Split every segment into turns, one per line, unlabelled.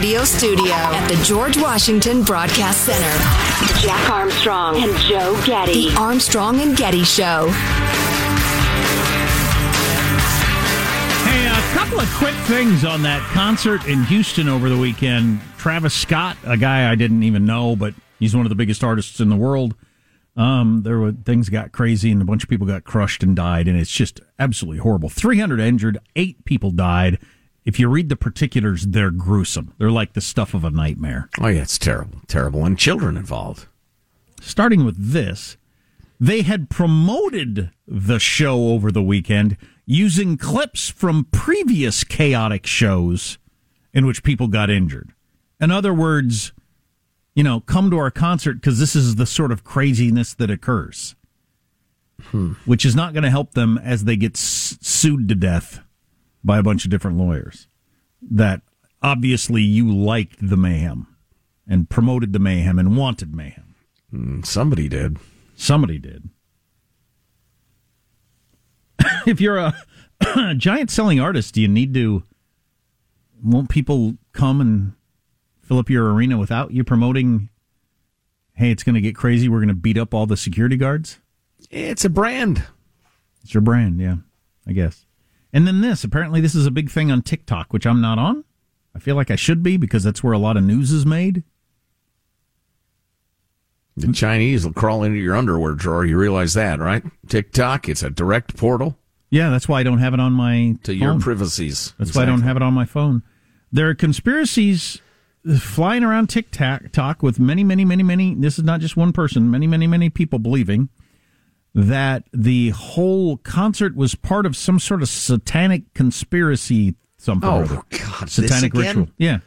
radio studio at the George Washington Broadcast Center. Jack Armstrong and Joe Getty. The Armstrong and Getty Show.
Hey, a couple of quick things on that concert in Houston over the weekend. Travis Scott, a guy I didn't even know, but he's one of the biggest artists in the world. Um, there were things got crazy and a bunch of people got crushed and died, and it's just absolutely horrible. 300 injured, eight people died. If you read the particulars, they're gruesome. They're like the stuff of a nightmare.
Oh, yeah, it's terrible. Terrible. And children involved.
Starting with this, they had promoted the show over the weekend using clips from previous chaotic shows in which people got injured. In other words, you know, come to our concert because this is the sort of craziness that occurs, hmm. which is not going to help them as they get s- sued to death by a bunch of different lawyers. That obviously you liked the mayhem and promoted the mayhem and wanted mayhem.
Hmm, somebody did.
Somebody did. if you're a giant selling artist, do you need to? Won't people come and fill up your arena without you promoting? Hey, it's going to get crazy. We're going to beat up all the security guards.
It's a brand.
It's your brand, yeah, I guess. And then this. Apparently, this is a big thing on TikTok, which I'm not on. I feel like I should be because that's where a lot of news is made.
The Chinese will crawl into your underwear drawer. You realize that, right? TikTok, it's a direct portal.
Yeah, that's why I don't have it on my
to
phone.
your privacies.
That's exactly. why I don't have it on my phone. There are conspiracies flying around TikTok with many, many, many, many. This is not just one person. Many, many, many people believing that the whole concert was part of some sort of satanic conspiracy. Something.
Oh God!
Satanic ritual. Yeah.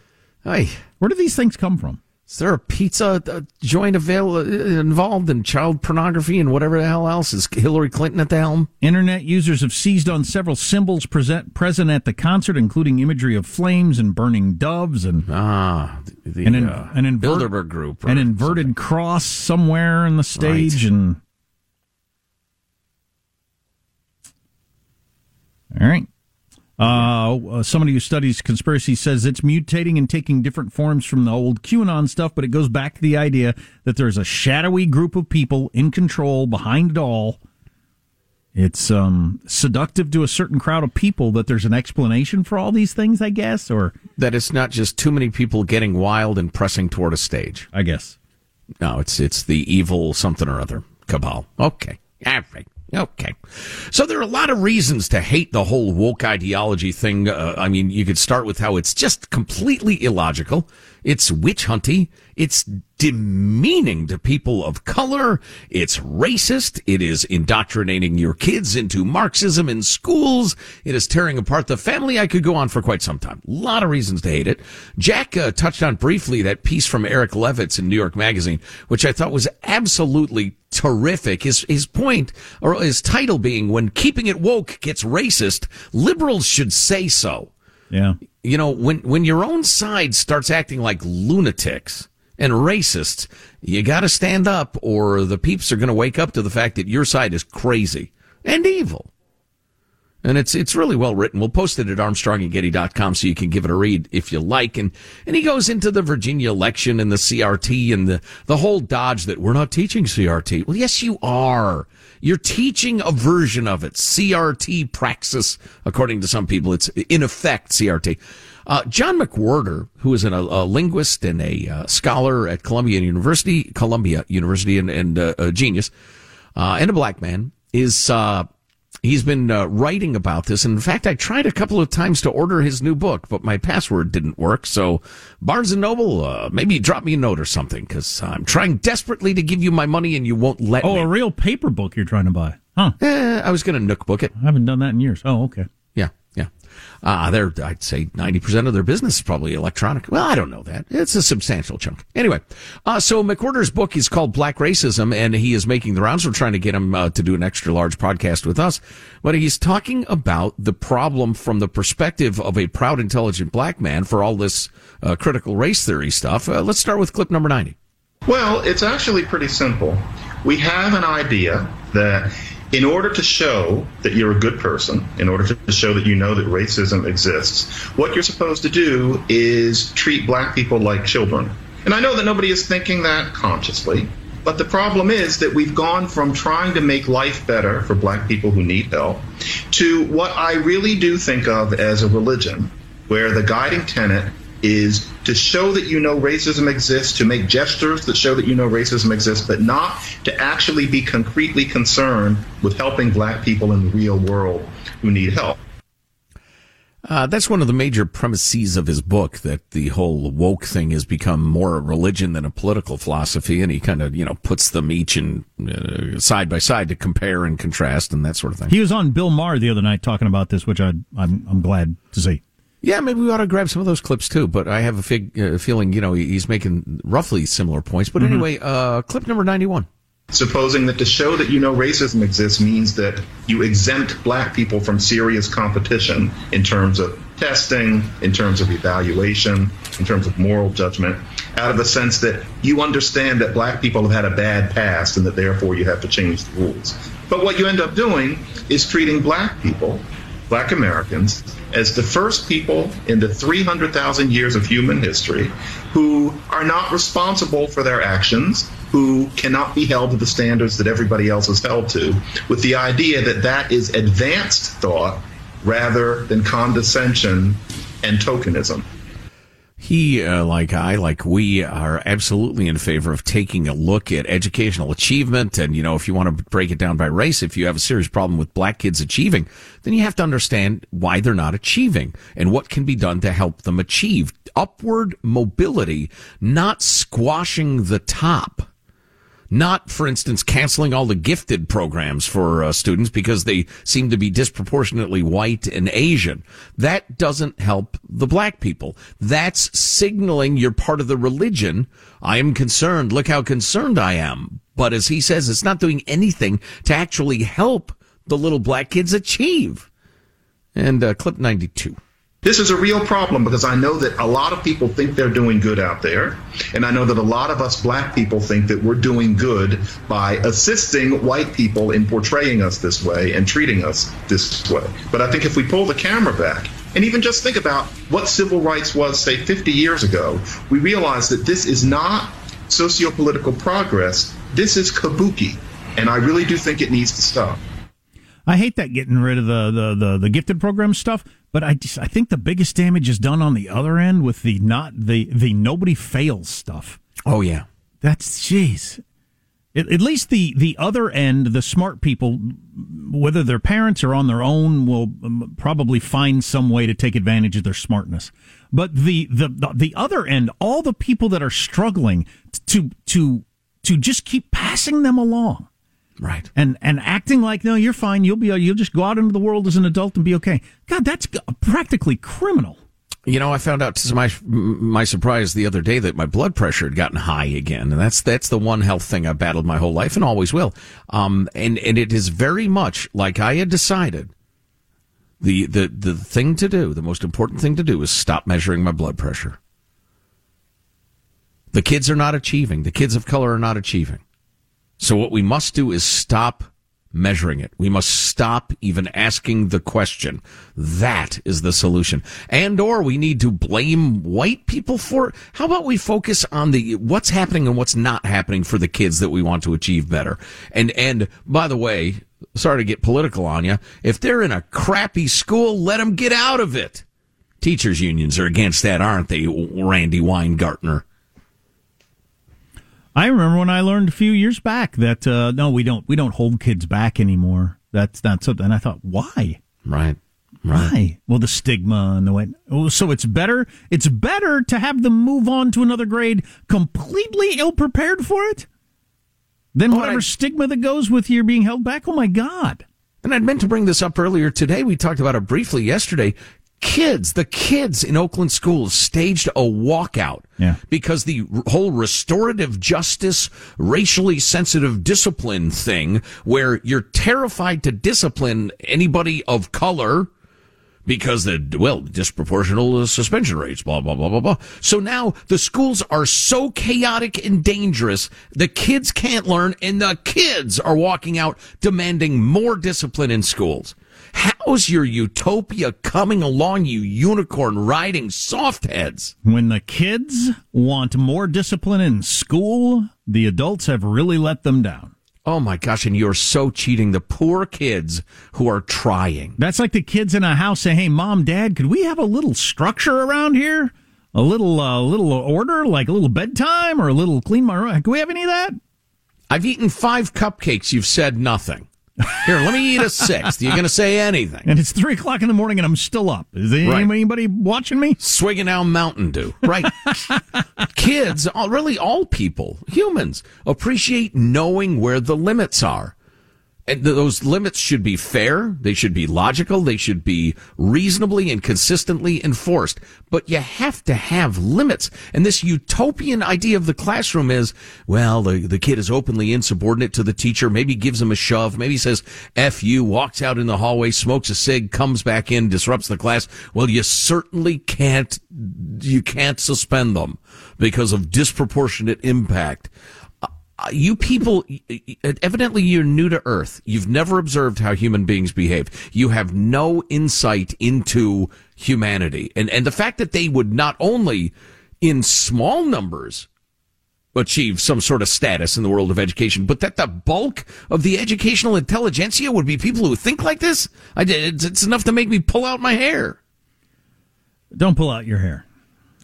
Hey,
where do these things come from?
Is there a pizza uh, joint avail- uh, involved in child pornography and whatever the hell else? Is Hillary Clinton at the helm?
Internet users have seized on several symbols present, present at the concert, including imagery of flames and burning doves and
ah, the,
an,
uh,
an invert-
Bilderberg group,
an inverted something. cross somewhere in the stage, right. and all right. Uh, uh, somebody who studies conspiracy says it's mutating and taking different forms from the old QAnon stuff, but it goes back to the idea that there's a shadowy group of people in control behind it all. It's um, seductive to a certain crowd of people that there's an explanation for all these things, I guess, or
that it's not just too many people getting wild and pressing toward a stage.
I guess.
No, it's it's the evil something or other cabal. Okay, all right. Okay. So there are a lot of reasons to hate the whole woke ideology thing. Uh, I mean, you could start with how it's just completely illogical. It's witch hunting. It's demeaning to people of color. It's racist. It is indoctrinating your kids into Marxism in schools. It is tearing apart the family. I could go on for quite some time. A lot of reasons to hate it. Jack uh, touched on briefly that piece from Eric Levitz in New York Magazine, which I thought was absolutely terrific. His his point or his title being when keeping it woke gets racist, liberals should say so.
Yeah.
You know, when when your own side starts acting like lunatics, and racists, you got to stand up or the peeps are going to wake up to the fact that your side is crazy and evil. And it's it's really well written. We'll post it at armstrongandgetty.com so you can give it a read if you like. And and he goes into the Virginia election and the CRT and the, the whole dodge that we're not teaching CRT. Well, yes, you are. You're teaching a version of it. CRT praxis, according to some people. It's in effect CRT. Uh, John McWhorter, who is an, a, linguist and a uh, scholar at Columbia University, Columbia University, and, and uh, a genius, uh, and a black man, is uh, he's been uh, writing about this. And in fact, I tried a couple of times to order his new book, but my password didn't work. So Barnes and Noble, maybe drop me a note or something because I'm trying desperately to give you my money and you won't let
oh,
me.
a real paper book you're trying to buy, huh?
Eh, I was going to nook book it.
I haven't done that in years. Oh, okay.
Uh, they're, I'd say 90% of their business is probably electronic. Well, I don't know that. It's a substantial chunk. Anyway, uh, so McWhorter's book is called Black Racism, and he is making the rounds. We're trying to get him uh, to do an extra large podcast with us. But he's talking about the problem from the perspective of a proud, intelligent black man for all this uh, critical race theory stuff. Uh, let's start with clip number 90.
Well, it's actually pretty simple. We have an idea that in order to show that you're a good person, in order to show that you know that racism exists, what you're supposed to do is treat black people like children. And I know that nobody is thinking that consciously, but the problem is that we've gone from trying to make life better for black people who need help to what I really do think of as a religion, where the guiding tenet is to show that you know racism exists, to make gestures that show that you know racism exists, but not to actually be concretely concerned with helping black people in the real world who need help.
Uh, that's one of the major premises of his book that the whole woke thing has become more a religion than a political philosophy, and he kind of you know puts them each in uh, side by side to compare and contrast and that sort of thing.
He was on Bill Maher the other night talking about this, which I, I'm I'm glad to see.
Yeah, maybe we ought to grab some of those clips too. But I have a fig, uh, feeling, you know, he's making roughly similar points. But mm-hmm. anyway, uh, clip number 91.
Supposing that to show that you know racism exists means that you exempt black people from serious competition in terms of testing, in terms of evaluation, in terms of moral judgment, out of the sense that you understand that black people have had a bad past and that therefore you have to change the rules. But what you end up doing is treating black people, black Americans, as the first people in the 300,000 years of human history who are not responsible for their actions, who cannot be held to the standards that everybody else is held to, with the idea that that is advanced thought rather than condescension and tokenism
he, uh, like I, like we, are absolutely in favor of taking a look at educational achievement. And, you know, if you want to break it down by race, if you have a serious problem with black kids achieving, then you have to understand why they're not achieving and what can be done to help them achieve. Upward mobility, not squashing the top not, for instance, canceling all the gifted programs for uh, students because they seem to be disproportionately white and Asian. That doesn't help the black people. That's signaling you're part of the religion. I am concerned. Look how concerned I am. But as he says, it's not doing anything to actually help the little black kids achieve. And uh, clip 92.
This is a real problem because I know that a lot of people think they're doing good out there. And I know that a lot of us black people think that we're doing good by assisting white people in portraying us this way and treating us this way. But I think if we pull the camera back and even just think about what civil rights was, say, 50 years ago, we realize that this is not socio-political progress. This is kabuki. And I really do think it needs to stop.
I hate that getting rid of the, the, the, the gifted program stuff but I just, I think the biggest damage is done on the other end with the not the the nobody fails stuff.
Oh yeah,
that's jeez. At, at least the the other end, the smart people, whether their parents are on their own, will um, probably find some way to take advantage of their smartness. But the the the other end, all the people that are struggling to to to just keep passing them along
Right.
And and acting like no, you're fine. You'll be you'll just go out into the world as an adult and be okay. God, that's practically criminal.
You know, I found out to my my surprise the other day that my blood pressure had gotten high again, and that's that's the one health thing I battled my whole life and always will. Um, and and it is very much like I had decided. The the the thing to do, the most important thing to do, is stop measuring my blood pressure. The kids are not achieving. The kids of color are not achieving. So what we must do is stop measuring it. We must stop even asking the question. That is the solution. And or we need to blame white people for it. How about we focus on the what's happening and what's not happening for the kids that we want to achieve better. And and by the way, sorry to get political on you, if they're in a crappy school, let them get out of it. Teachers unions are against that, aren't they, Randi Weingarten?
I remember when I learned a few years back that uh, no, we don't we don't hold kids back anymore. That's not something. And I thought, why?
Right.
Right. Why? Well, the stigma and the way. Oh, so it's better. It's better to have them move on to another grade completely ill prepared for it than oh, whatever I, stigma that goes with your being held back. Oh my God!
And I'd meant to bring this up earlier today. We talked about it briefly yesterday kids, the kids in Oakland schools staged a walkout
yeah.
because the whole restorative justice, racially sensitive discipline thing, where you're terrified to discipline anybody of color because the well disproportional suspension rates blah blah blah blah blah so now the schools are so chaotic and dangerous the kids can't learn and the kids are walking out demanding more discipline in schools how's your utopia coming along you unicorn riding softheads
When the kids want more discipline in school, the adults have really let them down.
oh my gosh and you're so cheating the poor kids who are trying
That's like the kids in a house say, "Hey, mom, dad, could we have a little structure around here? A little, uh, little order, like a little bedtime or a little clean my room. Can we have any of that?"
i've eaten five cupcakes you've said nothing here let me eat a sixth you gonna say anything
And it's three o'clock in the morning, and I'm still up. Is there
Right.
anybody watching me?
swigging down Mountain Dew. Right. Kids, all, really all people, humans, appreciate knowing where the limits are. And those limits should be fair. They should be logical. They should be reasonably and consistently enforced. But you have to have limits. And this utopian idea of the classroom is, well, the, the kid is openly insubordinate to the teacher, maybe gives him a shove, maybe says F you, walks out in the hallway, smokes a cig, comes back in, disrupts the class. Well, you certainly can't, you can't suspend them because of disproportionate impact you people, evidently you're new to Earth. You've never observed how human beings behave. You have no insight into humanity. And, and the fact that they would not only in small numbers achieve some sort of status in the world of education, but that the bulk of the educational intelligentsia would be people who think like this, I, it's, it's enough to make me pull out my hair.
Don't pull out your hair.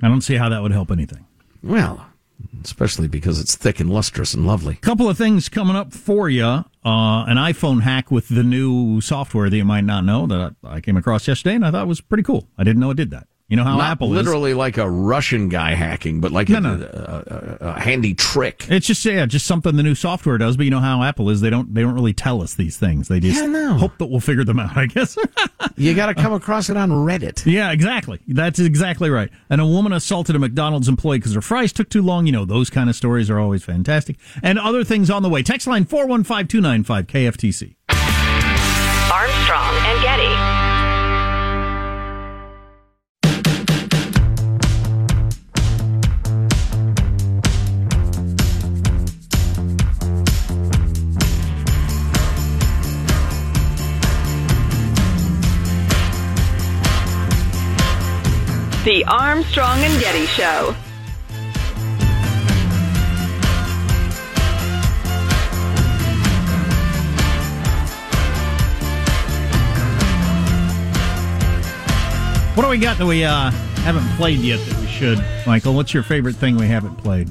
I don't see how that would help anything.
Well, especially because it's thick and lustrous and lovely.
A couple of things coming up for you. Uh, an iPhone hack with the new software that you might not know that I came across yesterday, and I thought was pretty cool. I didn't know it did that. You know how
Not
Apple is.
literally like a Russian guy hacking, but like
No,
a,
no.
A, a, a handy trick.
It's just yeah, just something the new software does. But you know how Apple is; they don't they don't really tell us these things. They just
Yeah, know.
hope that we'll figure them out. I guess.
You got to come across it on Reddit.
yeah, exactly. That's exactly right. And a woman assaulted a McDonald's employee because her fries took too long. You know those kind of stories are always fantastic. And other things on the way. Text line four one five two nine five KFTC.
The Armstrong and Getty Show.
What do we got that we uh, haven't played yet that we should, Michael? What's your favorite thing we haven't played?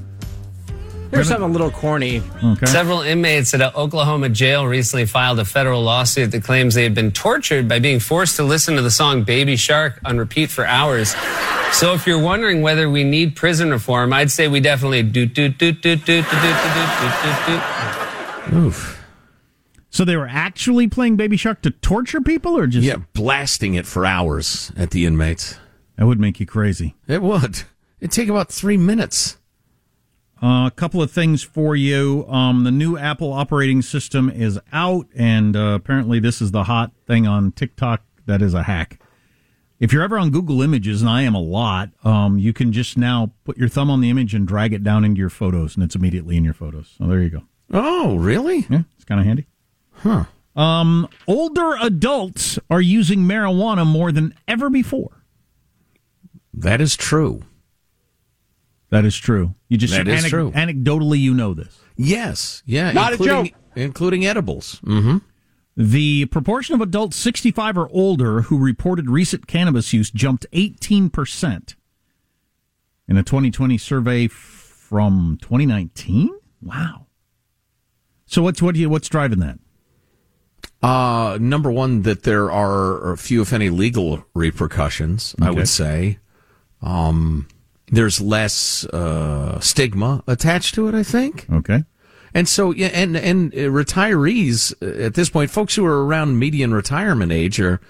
Here's something a little corny.
Okay.
Several inmates at an Oklahoma jail recently filed a federal lawsuit that claims they had been tortured by being forced to listen to the song Baby Shark on repeat for hours. So if you're wondering whether we need prison reform, I'd say we definitely do do do do do do do do do do do.
Oof.
So they were actually playing Baby Shark to torture people, or just
Yeah, blasting it for hours at the inmates.
that would make you crazy.
It would. It'd take about three minutes.
Uh, a couple of things for you. Um, the new Apple operating system is out, and uh, apparently this is the hot thing on TikTok. That is a hack. If you're ever on Google Images, and I am a lot, um, you can just now put your thumb on the image and drag it down into your photos, and it's immediately in your photos. So there you go.
Oh, really?
Yeah, it's kind of handy.
Huh.
Um, older adults are using marijuana more than ever before.
That is true.
That is true. You just
That is true.
Anecdotally, you know this.
Yes. Yeah.
Not a
including,
joke.
Including edibles. Mm-hmm.
The proportion of adults 65 or older who reported recent cannabis use jumped 18% in a 2020 survey from 2019. Wow. So what's what do you what's driving that?
Uh, number one, that there are few, if any, legal repercussions. I would say. Um, there's less uh, stigma attached to it. I think.
Okay.
And so, yeah, and and retirees uh, at this point, folks who are around median retirement age, are,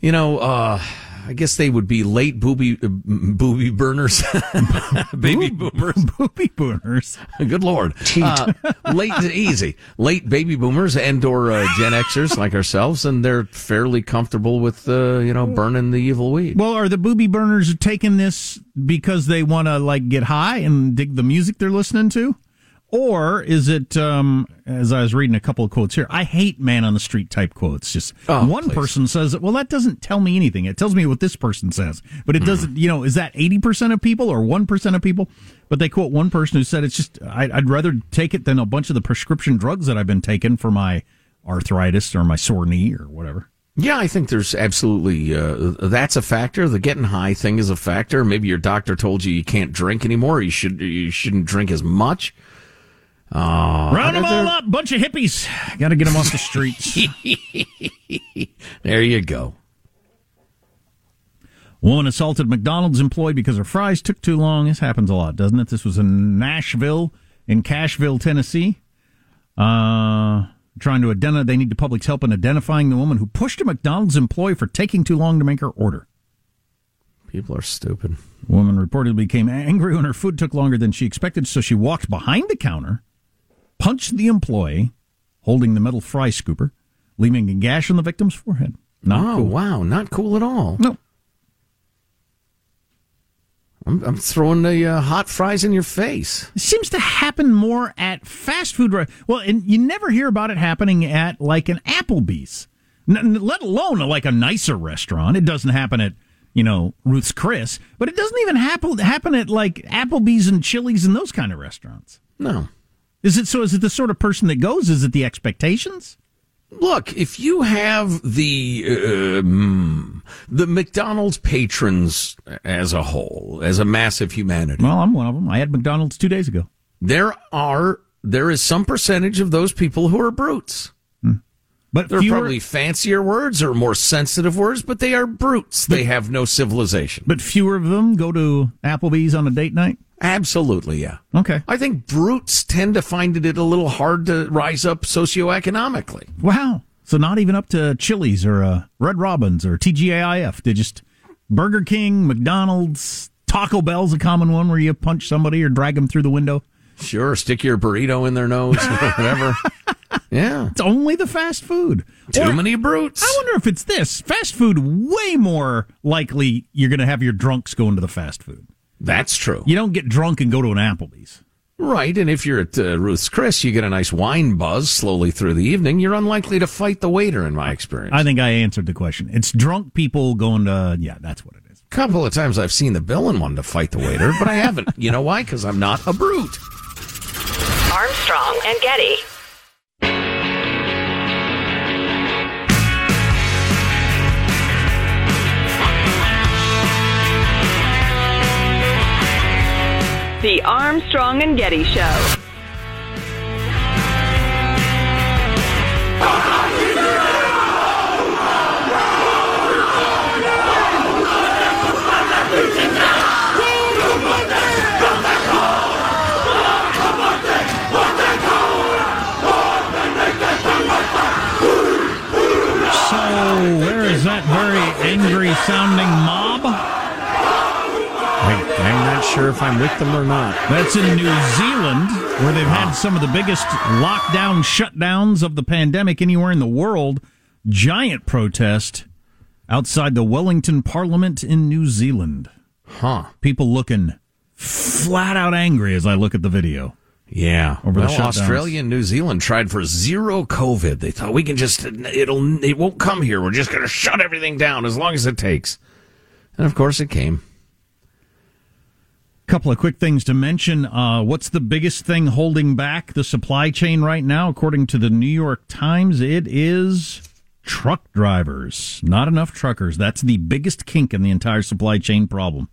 you know, uh, I guess they would be late booby uh, booby burners, baby boomers,
booby boomers.
Good lord, uh, late easy, late baby boomers and or uh, Gen Xers like ourselves, and they're fairly comfortable with uh, you know burning the evil weed.
Well, are the booby burners taking this because they want to like get high and dig the music they're listening to? Or is it, um, as I was reading a couple of quotes here, I hate man on the street type quotes. Just
Oh,
one
please.
person says, well, that doesn't tell me anything. It tells me what this person says. But
Hmm.
it doesn't, you know, is that 80% of people or 1% of people? But they quote one person who said, it's just, I, I'd rather take it than a bunch of the prescription drugs that I've been taking for my arthritis or my sore knee or whatever.
Yeah, I think there's absolutely uh, that's a factor. The getting high thing is a factor. Maybe your doctor told you you can't drink anymore. You should you shouldn't drink as much.
Round them all up, bunch of hippies. Got to get them off the streets.
There you go.
Woman assaulted McDonald's employee because her fries took too long. This happens a lot, doesn't it? This was in Nashville, in Cashville, Tennessee. Uh, trying to identify, they need the public's help in identifying the woman who pushed a McDonald's employee for taking too long to make her order.
People are stupid.
The woman reportedly became angry when her food took longer than she expected, so she walked behind the counter, punched the employee holding the metal fry scooper, leaving a gash on the victim's forehead. Not
oh
cool.
wow, not cool at all.
No.
I'm, I'm throwing the uh, hot fries in your face.
It seems to happen more at fast food. re- Well, and you never hear about it happening at like an Applebee's, N- let alone like a nicer restaurant. It doesn't happen at you know Ruth's Chris, but it doesn't even happen happen at like Applebee's and Chili's and those kind of restaurants.
No.
Is it so? Is it the sort of person that goes? Is it the expectations?
Look, if you have the uh, mm, the McDonald's patrons as a whole, as a massive humanity,
Well, I'm one of them. I had McDonald's two days ago.
there are there is some percentage of those people who are brutes.
But
They're
fewer,
probably fancier words or more sensitive words, but they are brutes. They have no civilization.
but fewer of them go to Applebee's on a date night.
Absolutely, yeah.
Okay.
I think brutes tend to find it a little hard to rise up socioeconomically.
Wow. So not even up to Chili's or uh, Red Robins or TGIF. They just Burger King, McDonald's, Taco Bell's a common one where you punch somebody or drag them through the window.
Sure, stick your burrito in their nose or whatever. Yeah.
It's only the fast food.
Too
Or-
many brutes.
I wonder if it's this fast food. Way more likely you're going to have your drunks going to the fast food.
That's true.
You don't get drunk and go to an Applebee's.
Right, and if you're at uh, Ruth's Chris, you get a nice wine buzz slowly through the evening. You're unlikely to fight the waiter, in my experience.
I think I answered the question. It's drunk people going to. Yeah, that's what it is.
a couple of times I've seen the bill and wanted to fight the waiter, but I haven't. You know why? Because I'm not a brute.
Armstrong and Getty. The Armstrong and Getty Show.
So where is that very angry sounding mob?
I, I'm not sure if I'm with them or not.
That's in New Zealand, where they've had ah. some of the biggest lockdown shutdowns of the pandemic anywhere in the world. Giant protest outside the Wellington Parliament in New Zealand.
Huh.
People looking flat out angry as I look at the video.
Yeah.
Over the
well. Australia and New Zealand tried for zero COVID. They thought we can just it'll it won't come here. We're just going to shut everything down as long as it takes. And of course, it came.
Couple of quick things to mention. Uh, what's the biggest thing holding back the supply chain right now? According to the New York Times, it is truck drivers. Not enough truckers. That's the biggest kink in the entire supply chain problem,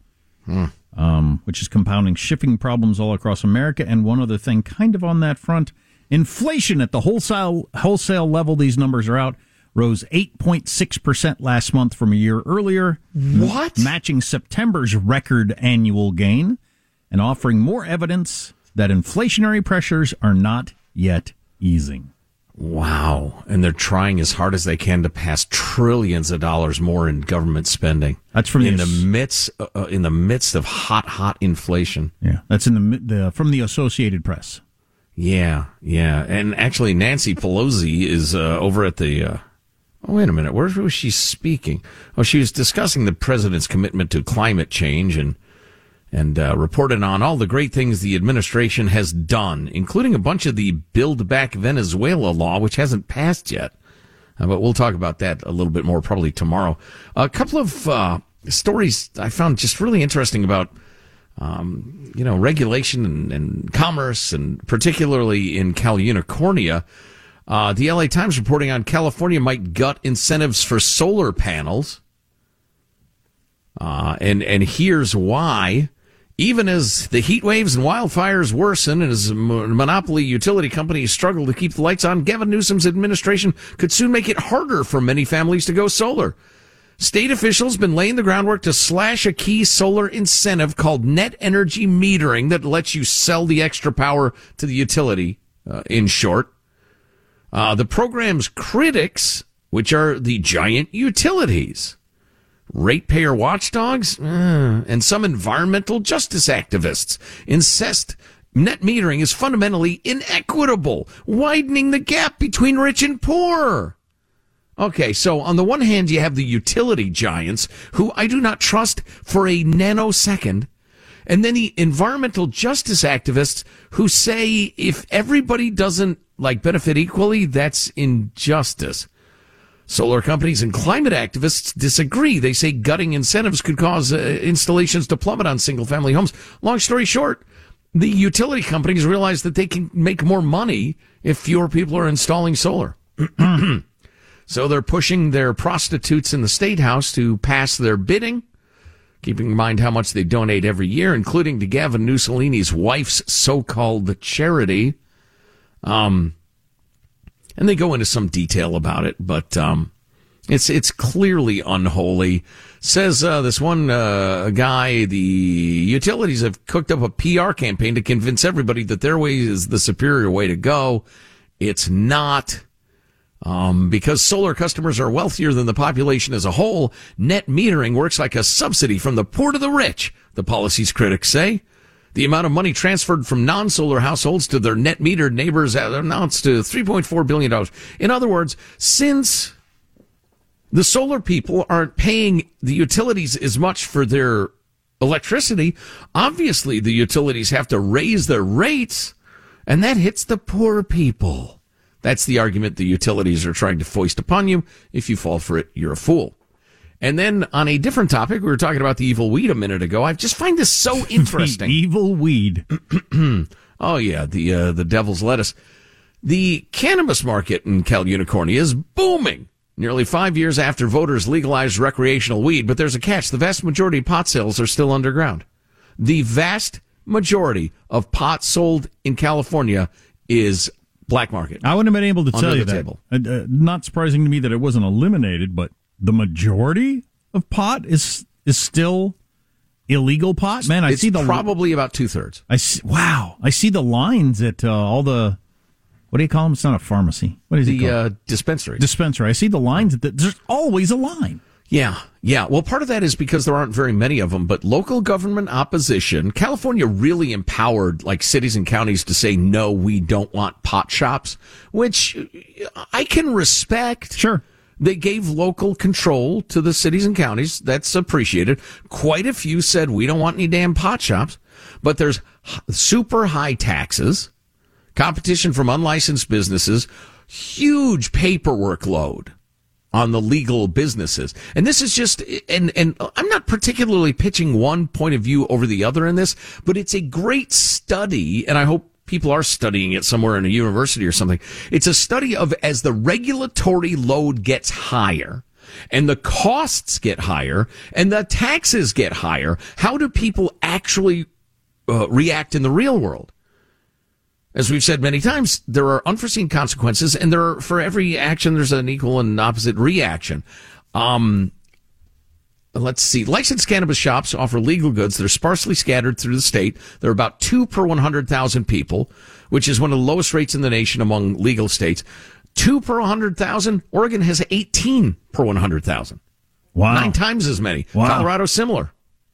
um, which is compounding shipping problems all across America. And one other thing, kind of on that front, inflation at the wholesale wholesale level. These numbers are out. Rose 8.6% last month from a year earlier.
What?
Matching September's record annual gain and offering more evidence that inflationary pressures are not yet easing.
Wow. And they're trying as hard as they can to pass trillions of dollars more in government spending.
That's from
in
the,
the midst uh, uh, in the midst of hot hot inflation.
Yeah, that's in the, the from the Associated Press.
Yeah, yeah. And actually Nancy Pelosi is uh, over at the uh, Oh, wait a minute. Where was she speaking? Oh, she was discussing the president's commitment to climate change and and uh, reported on all the great things the administration has done, including a bunch of the Build Back Venezuela law, which hasn't passed yet. Uh, but we'll talk about that a little bit more probably tomorrow. A couple of uh, stories I found just really interesting about, um, you know, regulation and, and, commerce, and particularly in Cal Unicornia. Uh, the LA Times reporting on California might gut incentives for solar panels. Uh, and, and here's why. Even as the heat waves and wildfires worsen and as monopoly utility companies struggle to keep the lights on, Gavin Newsom's administration could soon make it harder for many families to go solar. State officials been laying the groundwork to slash a key solar incentive called net energy metering that lets you sell the extra power to the utility, uh, in short. Uh, the program's critics, which are the giant utilities, ratepayer watchdogs, uh, and some environmental justice activists insist net metering is fundamentally inequitable, widening the gap between rich and poor. Okay, so on the one hand, you have the utility giants who I do not trust for a nanosecond. And then the environmental justice activists who say if everybody doesn't like benefit equally, that's injustice. Solar companies and climate activists disagree. They say gutting incentives could cause uh, installations to plummet on single family homes. Long story short, the utility companies realize that they can make more money if fewer people are installing solar. so they're pushing their prostitutes in the state house to pass their bidding, keeping in mind how much they donate every year, including to Gavin Mussolini's wife's so-called charity. Um, and they go into some detail about it, but um, it's it's clearly unholy. Says uh, this one uh, guy, the utilities have cooked up a PR campaign to convince everybody that their way is the superior way to go. It's not. Um, because solar customers are wealthier than the population as a whole, net metering works like a subsidy from the poor to the rich, the policy's critics say. The amount of money transferred from non-solar households to their net metered neighbors amounts to $3.4 billion. In other words, since the solar people aren't paying the utilities as much for their electricity, obviously the utilities have to raise their rates, and that hits the poor people. That's the argument the utilities are trying to foist upon you. If you fall for it, you're a fool. And then on a different topic, we were talking about the evil weed a minute ago. I just find this so interesting.
evil weed.
oh yeah, the uh, the devil's lettuce. The cannabis market in Cal Unicornia is booming. Nearly five years after voters legalized recreational weed, but there's a catch. The vast majority of pot sales are still underground. The vast majority of pot sold in California is black market.
I wouldn't have been able to tell you that. Uh, uh, not surprising to me that it wasn't eliminated, but the majority of pot is is still illegal pot. Man, I
it's
see the
probably about two thirds.
I see, wow, I see the lines at uh, all the what do you call them? It's not a pharmacy. What is
the,
it called?
Uh, dispensary.
Dispensary. I see the lines. At the, there's always a line.
Yeah, yeah. Well, part of that is because there aren't very many of them, but local government opposition, California really empowered like cities and counties to say, no, we don't want pot shops, which I can respect.
Sure.
They gave local control to the cities and counties. That's appreciated. Quite a few said, we don't want any damn pot shops, but there's super high taxes, competition from unlicensed businesses, huge paperwork load on the legal businesses. And this is just, and, and I'm not particularly pitching one point of view over the other in this, but it's a great study. And I hope people are studying it somewhere in a university or something. It's a study of as the regulatory load gets higher and the costs get higher and the taxes get higher, how do people actually uh, react in the real world? As we've said many times, there are unforeseen consequences, and there are, for every action, there's an equal and opposite reaction. Um, let's see. Licensed cannabis shops offer legal goods that are sparsely scattered through the state. There are about two per 100,000 people, which is one of the lowest rates in the nation among legal states. two per 100,000. Oregon has 18 per 100,000.
Wow.
Nine times as many.
Wow.
Colorado similar.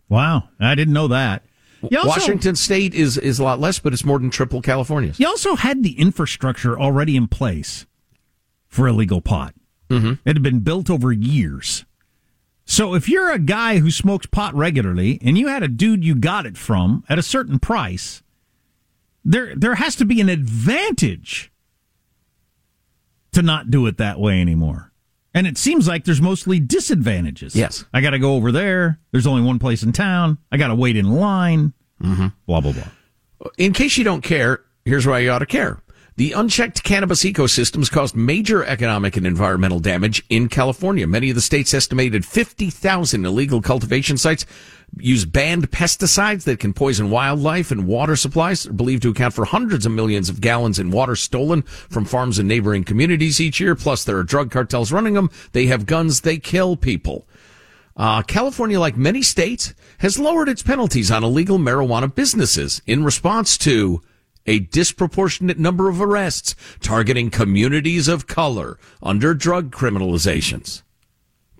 Wow. I didn't know that. Also-
Washington State is is a lot less, but it's more than triple California's.
You also had the infrastructure already in place for illegal pot. Mm-hmm. It had been built over years. So if you're a guy who smokes pot regularly and you had a dude you got it from at a certain price, there there has to be an advantage to not do it that way anymore. And it seems like there's mostly disadvantages.
Yes.
I got to go over there. There's only one place in town. I got to wait in line. Mm-hmm. Blah blah blah.
In case you don't care, here's why you ought to care. The unchecked cannabis ecosystems caused major economic and environmental damage in California. Many of the state's estimated 50,000 illegal cultivation sites use banned pesticides that can poison wildlife and water supplies. They're believed to account for hundreds of millions of gallons in water stolen from farms in neighboring communities each year. Plus, there are drug cartels running them. They have guns. They kill people. Uh, California, like many states, has lowered its penalties on illegal marijuana businesses in response to a disproportionate number of arrests targeting communities of color under drug criminalizations.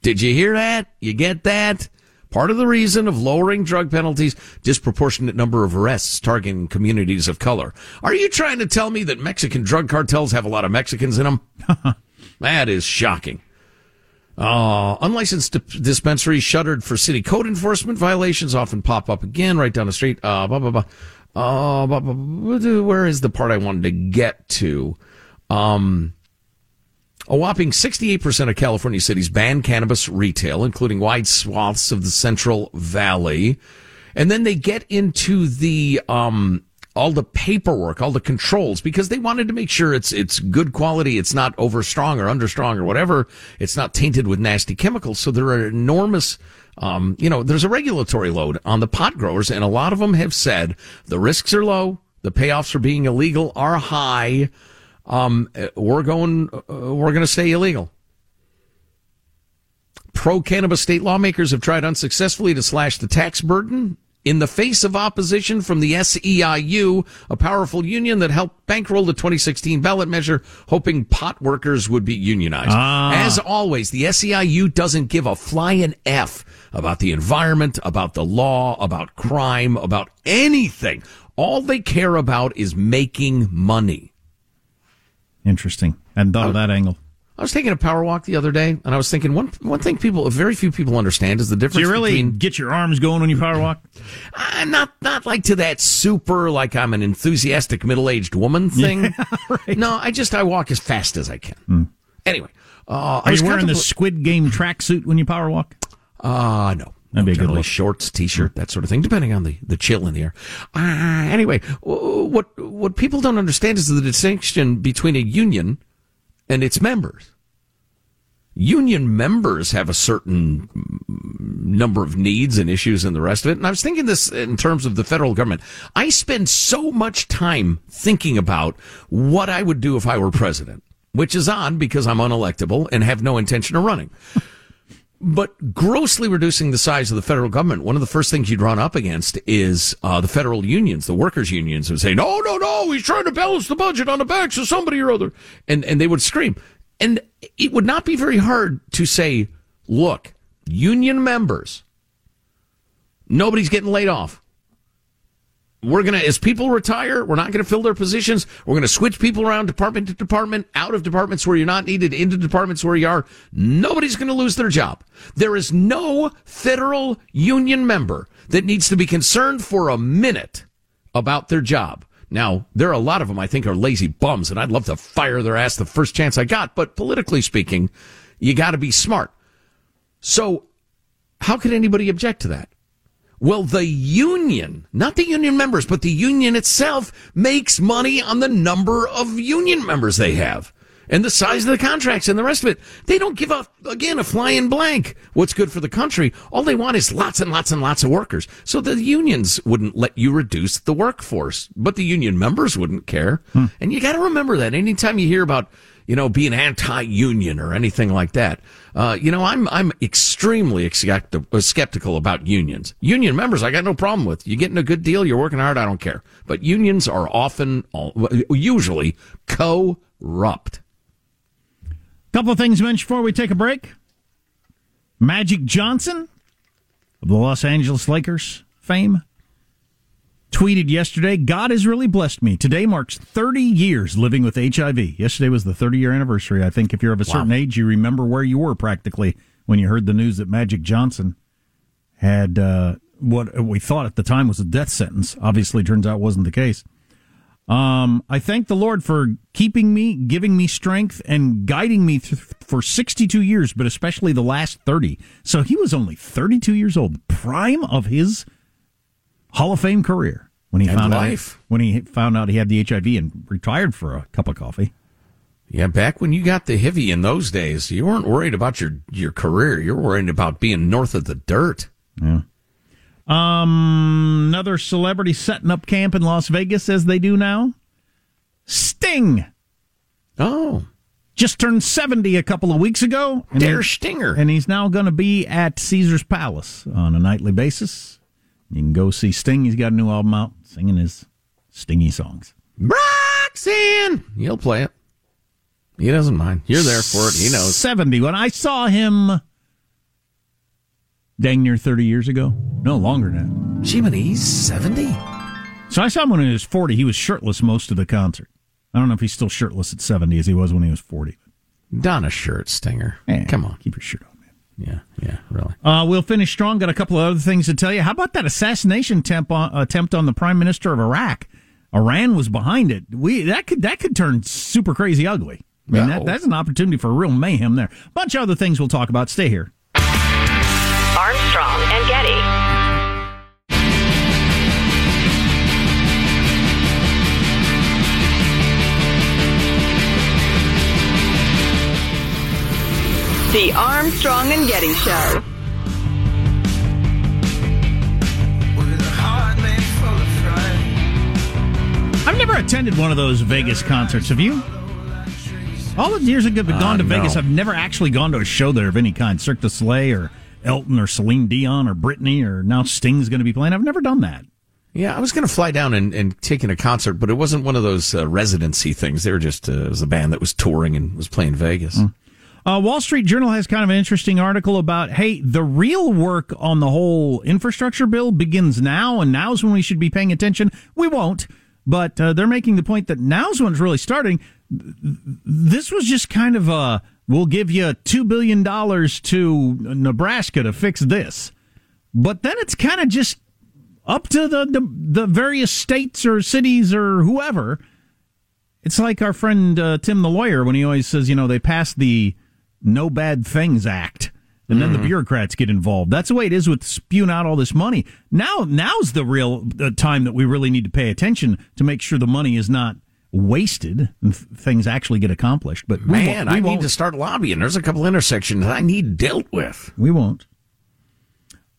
Did you hear that? You get that? Part of the reason of lowering drug penalties, disproportionate number of arrests targeting communities of color. Are you trying to tell me that Mexican drug cartels have a lot of Mexicans in them? that is shocking. Uh, unlicensed dispensaries shuttered for city code enforcement violations often pop up again right down the street. Uh, blah, blah, blah. Uh, where is the part I wanted to get to? Um, a whopping 68% of California cities ban cannabis retail, including wide swaths of the Central Valley. And then they get into the, um, all the paperwork, all the controls, because they wanted to make sure it's, it's good quality. It's not over strong or under strong or whatever. It's not tainted with nasty chemicals. So there are enormous, um, you know, there's a regulatory load on the pot growers and a lot of them have said the risks are low. The payoffs for being illegal are high. Um, we're going, uh, we're going to stay illegal. Pro cannabis state lawmakers have tried unsuccessfully to slash the tax burden in the face of opposition from the SEIU, a powerful union that helped bankroll the 2016 ballot measure, hoping pot workers would be unionized. Ah. As always, the SEIU doesn't give a flying F about the environment, about the law, about crime, about anything. All they care about is making money.
Interesting. And thought of that angle.
I was taking a power walk the other day, and I was thinking one one thing people, very few people understand is the
Do
difference
you really
between
get your arms going when you power walk?
uh, not not like to that super like I'm an enthusiastic middle aged woman thing. No, I just I walk as fast as I can. Anyway, uh,
Hmm. Are you wearing the Squid Game tracksuit when you power walk?
Uh, no.
That'd be a good
Generally shorts, t-shirt, that sort of thing, depending on the, the chill in the air. Uh, anyway, what, what people don't understand is the distinction between a union and its members. Union members have a certain number of needs and issues and the rest of it. And I was thinking this in terms of the federal government. I spend so much time thinking about what I would do if I were president, which is odd because I'm unelectable and have no intention of running but grossly reducing the size of the federal government, one of the first things you'd run up against is uh, the federal unions, the workers' unions, would say, "No, no, no, he's trying to balance the budget on the backs of somebody or other," and and they would scream, and it would not be very hard to say, "Look, union members, nobody's getting laid off." We're going to, as people retire, we're not going to fill their positions. We're going to switch people around department to department, out of departments where you're not needed, into departments where you are. Nobody's going to lose their job. There is no federal union member that needs to be concerned for a minute about their job. Now, there are a lot of them I think are lazy bums, and I'd love to fire their ass the first chance I got. But politically speaking, you got to be smart. So, how could anybody object to that? Well, the union, not the union members, but the union itself makes money on the number of union members they have and the size of the contracts and the rest of it. They don't give up, again, a flying blank. What's good for the country? All they want is lots and lots and lots of workers. So the unions wouldn't let you reduce the workforce, but the union members wouldn't care. Hmm. And you got to remember that anytime you hear about you know, being anti-union or anything like that. Uh, you know, I'm I'm extremely uh, skeptical about unions. Union members, I got no problem with. You're getting a good deal, you're working hard, I don't care. But unions are often, usually, corrupt.
Couple of things mentioned before we take a break. Magic Johnson of the Los Angeles Lakers fame tweeted yesterday God has really blessed me. Today marks 30 years living with HIV. Yesterday was the 30 year anniversary. I think if you're of a certain wow. age, you remember where you were practically when you heard the news that Magic Johnson had uh, what we thought at the time was a death sentence. Obviously, turns out wasn't the case. Um, I thank the Lord for keeping me, giving me strength, and guiding me th- for 62 years, but especially the last 30. So he was only 32 years old, prime of his Hall of Fame career when he
and
found
life.
out when he found out he had the HIV and retired for a cup of coffee.
Yeah, back when you got the HIV in those days, you weren't worried about your your career. You were worried about being north of the dirt.
Yeah. Um, another celebrity setting up camp in Las Vegas as they do now. Sting.
Oh.
Just turned 70 a couple of weeks ago.
And Der Stinger.
And he's now going to be at Caesar's Palace on a nightly basis. You can go see Sting. He's got a new album out singing his stingy songs.
Roxanne! He'll play it. He doesn't mind. You're there for it. He knows.
70. When I saw him dang near 30 years ago. No, longer
now. when he's 70?
So I saw him when he was 40. He was shirtless most of the concert. I don't know if he's still shirtless at 70 as he was when he was 40.
Don a shirt, Stinger. Come on.
Keep your shirt on.
Yeah, yeah, really.
Uh, we'll finish strong. Got a couple of other things to tell you. How about that assassination temp on, attempt on the prime minister of Iraq? Iran was behind it. We that could that could turn super crazy ugly. I mean, that, that's an opportunity for real mayhem there. Bunch of other things we'll talk about. Stay here.
The Armstrong and Getty Show.
I've never attended one of those Vegas concerts. Have you? All the years I've gone uh, to Vegas, I've never actually gone to a show there of any kind, Cirque du Soleil or Elton or Celine Dion or Britney or now Sting's going to be playing. I've never done that.
Yeah, I was going to fly down and, and take in a concert, but it wasn't one of those uh, residency things. They were just uh, it was a band that was touring and was playing Vegas. Mm.
Uh, Wall Street Journal has kind of an interesting article about hey, the real work on the whole infrastructure bill begins now, and now's when we should be paying attention. We won't, but uh, they're making the point that now's when it's really starting. This was just kind of a we'll give you $2 billion to Nebraska to fix this. But then it's kind of just up to the, the, the, various states or cities or whoever. It's like our friend uh, Tim the lawyer when he always says, you know, they passed the No Bad Things Act. And then mm-hmm. the bureaucrats get involved. That's the way it is with spewing out all this money. Now, now's the real uh, time that we really need to pay attention to make sure the money is not wasted and things actually get accomplished. But
man,
I
need to start lobbying. There's a couple intersections I need dealt with.
We won't.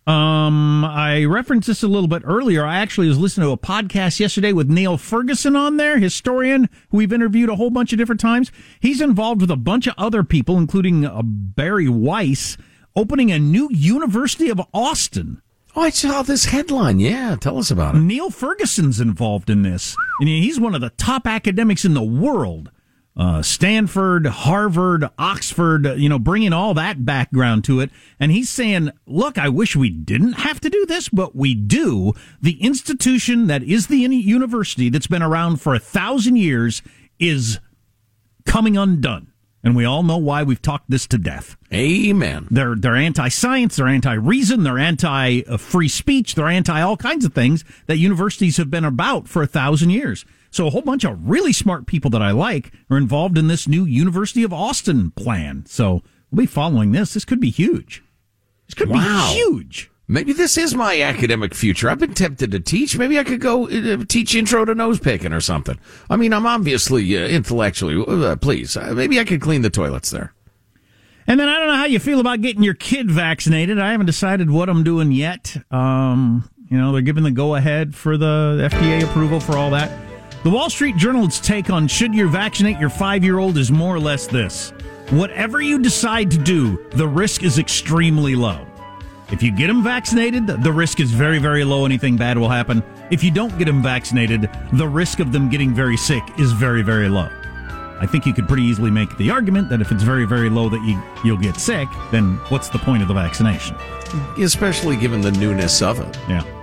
Um, I referenced this a little bit earlier. I actually was listening to a podcast yesterday with Niall Ferguson on there, historian who we've interviewed a whole bunch of different times. He's involved with a bunch of other people, including uh, Bari Weiss, opening a new University of Austin.
Oh, I saw this headline. Yeah, tell us about it.
Niall Ferguson's involved in this. And he's one of the top academics in the world. Uh, Stanford, Harvard, Oxford, you know, bringing all that background to it. And he's saying, look, I wish we didn't have to do this, but we do. The institution that is the university that's been around for a thousand years is coming undone. And we all know why we've talked this to death.
Amen.
They're they're anti-science, they're anti-reason, they're anti-free speech, they're anti all kinds of things that universities have been about for a thousand years. So a whole bunch of really smart people that I like are involved in this new University of Austin plan. So we'll be following this. This could be huge. This could wow. be huge.
Maybe this is my academic future. I've been tempted to teach. Maybe I could go uh, teach intro to nose picking or something. I mean, I'm obviously uh, intellectually, uh, please, uh, maybe I could clean the toilets there.
And then I don't know how you feel about getting your kid vaccinated. I haven't decided what I'm doing yet. Um, you know, they're giving the go ahead for the FDA approval for all that. The Wall Street Journal's take on should you vaccinate your five year old is more or less this. Whatever you decide to do, the risk is extremely low. If you get them vaccinated, the risk is very, very low. Anything bad will happen. If you don't get them vaccinated, the risk of them getting very sick is very, very low. I think you could pretty easily make the argument that if it's very, very low that you, you'll get sick, then what's the point of the vaccination?
Especially given the newness of it.
Yeah.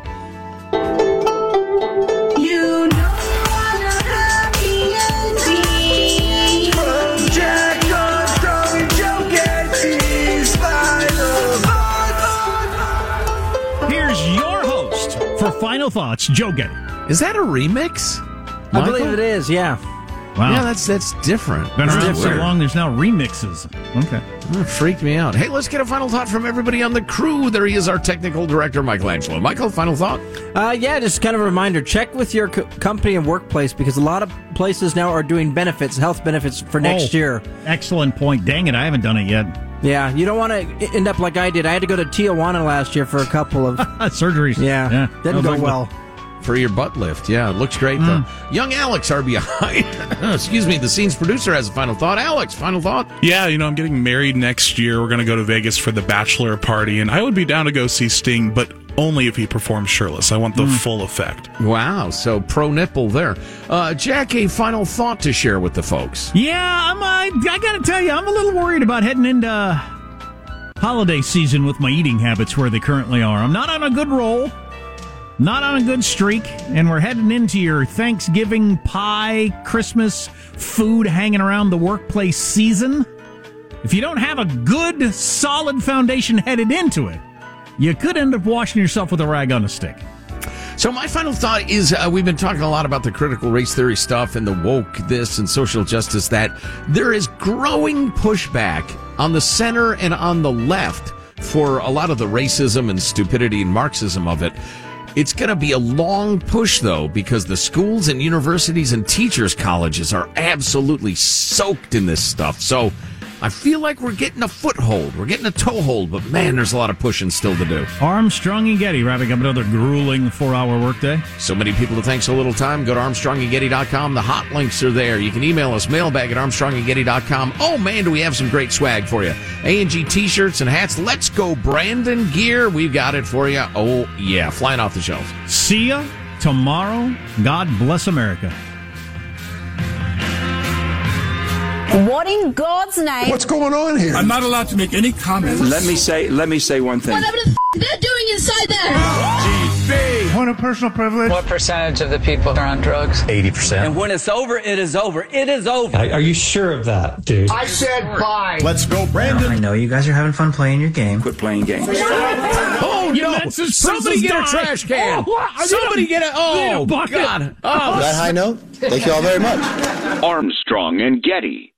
Final Thoughts, Joe Getty.
Is that a remix?
I believe it is, yeah.
Wow.
Yeah, that's that's different.
Been
That's
around so long, there's now remixes. Okay.
That freaked me out. Hey, let's get a final thought from everybody on the crew. There he is, our technical director, Michelangelo. Michael, final thought?
Uh, yeah, just kind of a reminder check with your co- company and workplace because a lot of places now are doing benefits, health benefits for next
Oh,
year.
Excellent point. Dang it, I haven't done it yet.
Yeah, you don't want to end up like I did. I had to go to Tijuana last year for a couple of.
Surgeries.
Yeah,
Yeah.
didn't go
like
well.
For your butt lift. Yeah, it looks great, though. Hmm. Young Alex, RBI. Excuse me, the scene's producer has a final thought. Alex, final thought?
Yeah, you know, I'm getting married next year. We're going to go to Vegas for the bachelor party, and I would be down to go see Sting, but only if he performs shirtless. I want the full effect.
Wow, so pro nipple there. Uh, Jack, a final thought to share with the folks.
Yeah, I'm. Uh, I gotta tell you, I'm a little worried about heading into holiday season with my eating habits where they currently are. I'm not on a good roll, not on a good streak, and we're heading into your Thanksgiving pie, Christmas food hanging around the workplace season. If you don't have a good, solid foundation headed into it, you could end up washing yourself with a rag on a stick.
So my final thought is uh, we've been talking a lot about the critical race theory stuff and the woke this and social justice that. There is growing pushback on the center and on the left for a lot of the racism and stupidity and Marxism of it. It's going to be a long push though because the schools and universities and teachers colleges are absolutely soaked in this stuff. So I feel like we're getting a foothold. We're getting a toehold, but man, there's a lot of pushing still to do.
Armstrong and Getty wrapping up another grueling four hour workday.
So many people to thank so little time. Go to ArmstrongandGetty.com. The hot links are there. You can email us, mailbag at ArmstrongandGetty.com. Oh man, do we have some great swag for you. A&G t-shirts and hats. Let's go Brandon gear. We've got it for you. Oh yeah, flying off the shelves.
See ya tomorrow. God bless America.
What in God's name?
What's going on here? I'm not allowed to make any comments.
Let me say let me say one thing.
Whatever the f- they're doing inside there.
GB. Point of personal privilege.
What percentage of the people are on drugs?
80%.
And when it's over, it is over. It is over.
Are you sure of that, dude?
I said bye. Let's go, Brandon.
I know you guys are having fun playing your game.
Quit playing games.
Oh no! Oh, oh, Somebody get a trash can. Somebody get a oh God! Oh,
that high note? Thank you all very much.
Armstrong and Getty.